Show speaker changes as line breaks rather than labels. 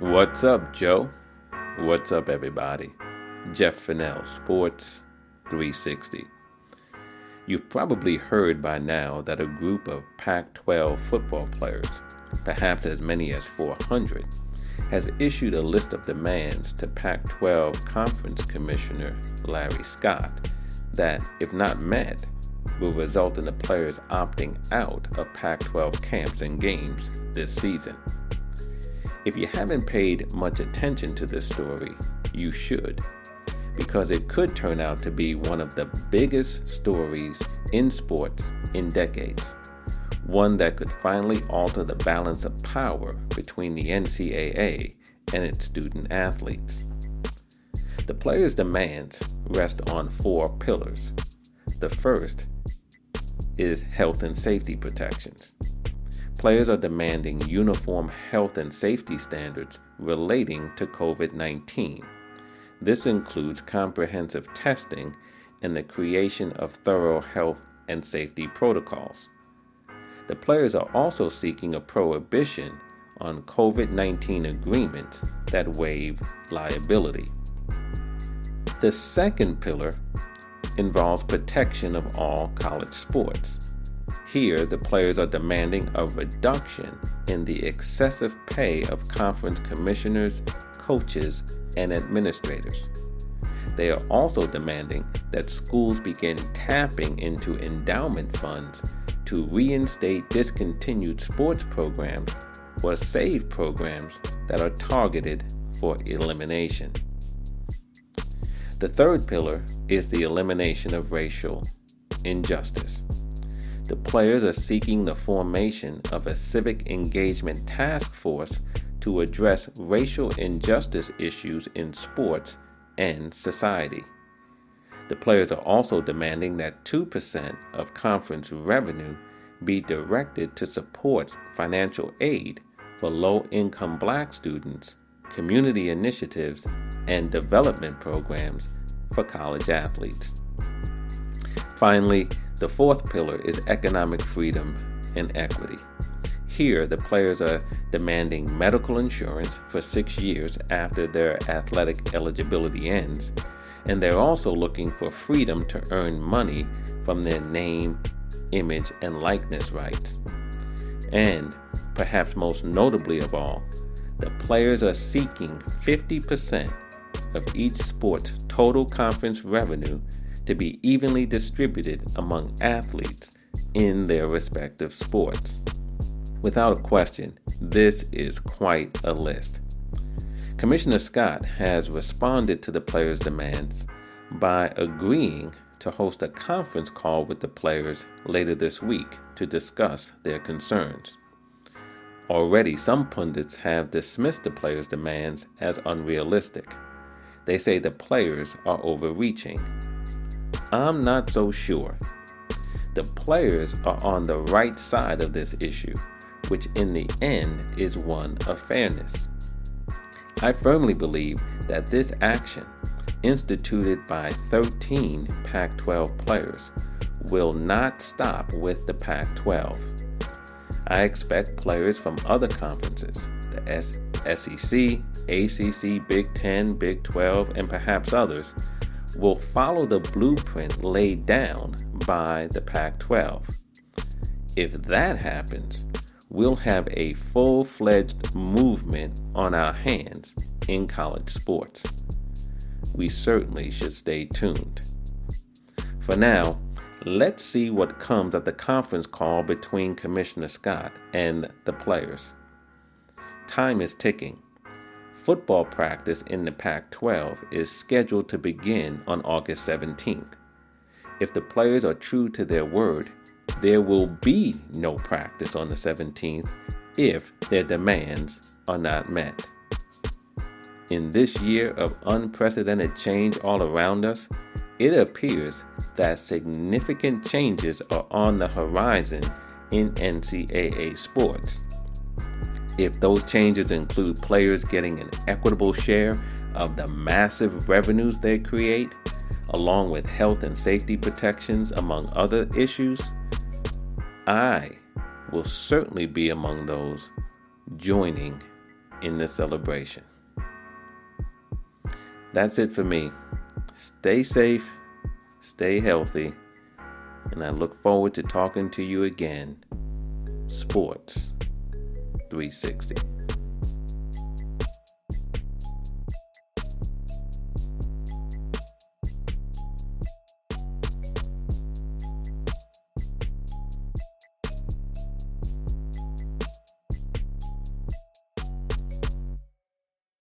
What's up, Joe? What's up, everybody? Jeff Fennell, Sports 360. You've probably heard by now that a group of Pac 12 football players, perhaps as many as 400, has issued a list of demands to Pac 12 Conference Commissioner Larry Scott that, if not met, will result in the players opting out of Pac 12 camps and games this season. If you haven't paid much attention to this story, you should, because it could turn out to be one of the biggest stories in sports in decades. One that could finally alter the balance of power between the NCAA and its student athletes. The players' demands rest on four pillars. The first is health and safety protections. Players are demanding uniform health and safety standards relating to COVID 19. This includes comprehensive testing and the creation of thorough health and safety protocols. The players are also seeking a prohibition on COVID 19 agreements that waive liability. The second pillar involves protection of all college sports. Here, the players are demanding a reduction in the excessive pay of conference commissioners, coaches, and administrators. They are also demanding that schools begin tapping into endowment funds to reinstate discontinued sports programs or save programs that are targeted for elimination. The third pillar is the elimination of racial injustice. The players are seeking the formation of a civic engagement task force to address racial injustice issues in sports and society. The players are also demanding that 2% of conference revenue be directed to support financial aid for low income black students community initiatives, and development programs for college athletes. Finally, the fourth pillar is economic freedom and equity. Here, the players are demanding medical insurance for six years after their athletic eligibility ends, and they're also looking for freedom to earn money from their name, image, and likeness rights. And, perhaps most notably of all, the players are seeking 50% of each sport's total conference revenue to be evenly distributed among athletes in their respective sports. Without a question, this is quite a list. Commissioner Scott has responded to the players' demands by agreeing to host a conference call with the players later this week to discuss their concerns. Already, some pundits have dismissed the players' demands as unrealistic. They say the players are overreaching. I'm not so sure. The players are on the right side of this issue, which in the end is one of fairness. I firmly believe that this action, instituted by 13 Pac 12 players, will not stop with the Pac 12. I expect players from other conferences, the SEC, ACC, Big 10, Big 12, and perhaps others, will follow the blueprint laid down by the Pac 12. If that happens, we'll have a full fledged movement on our hands in college sports. We certainly should stay tuned. For now, Let's see what comes of the conference call between Commissioner Scott and the players. Time is ticking. Football practice in the Pac 12 is scheduled to begin on August 17th. If the players are true to their word, there will be no practice on the 17th if their demands are not met. In this year of unprecedented change all around us, it appears that significant changes are on the horizon in NCAA sports. If those changes include players getting an equitable share of the massive revenues they create, along with health and safety protections, among other issues, I will certainly be among those joining in the celebration. That's it for me. Stay safe, stay healthy, and I look forward to talking to you again. Sports 360.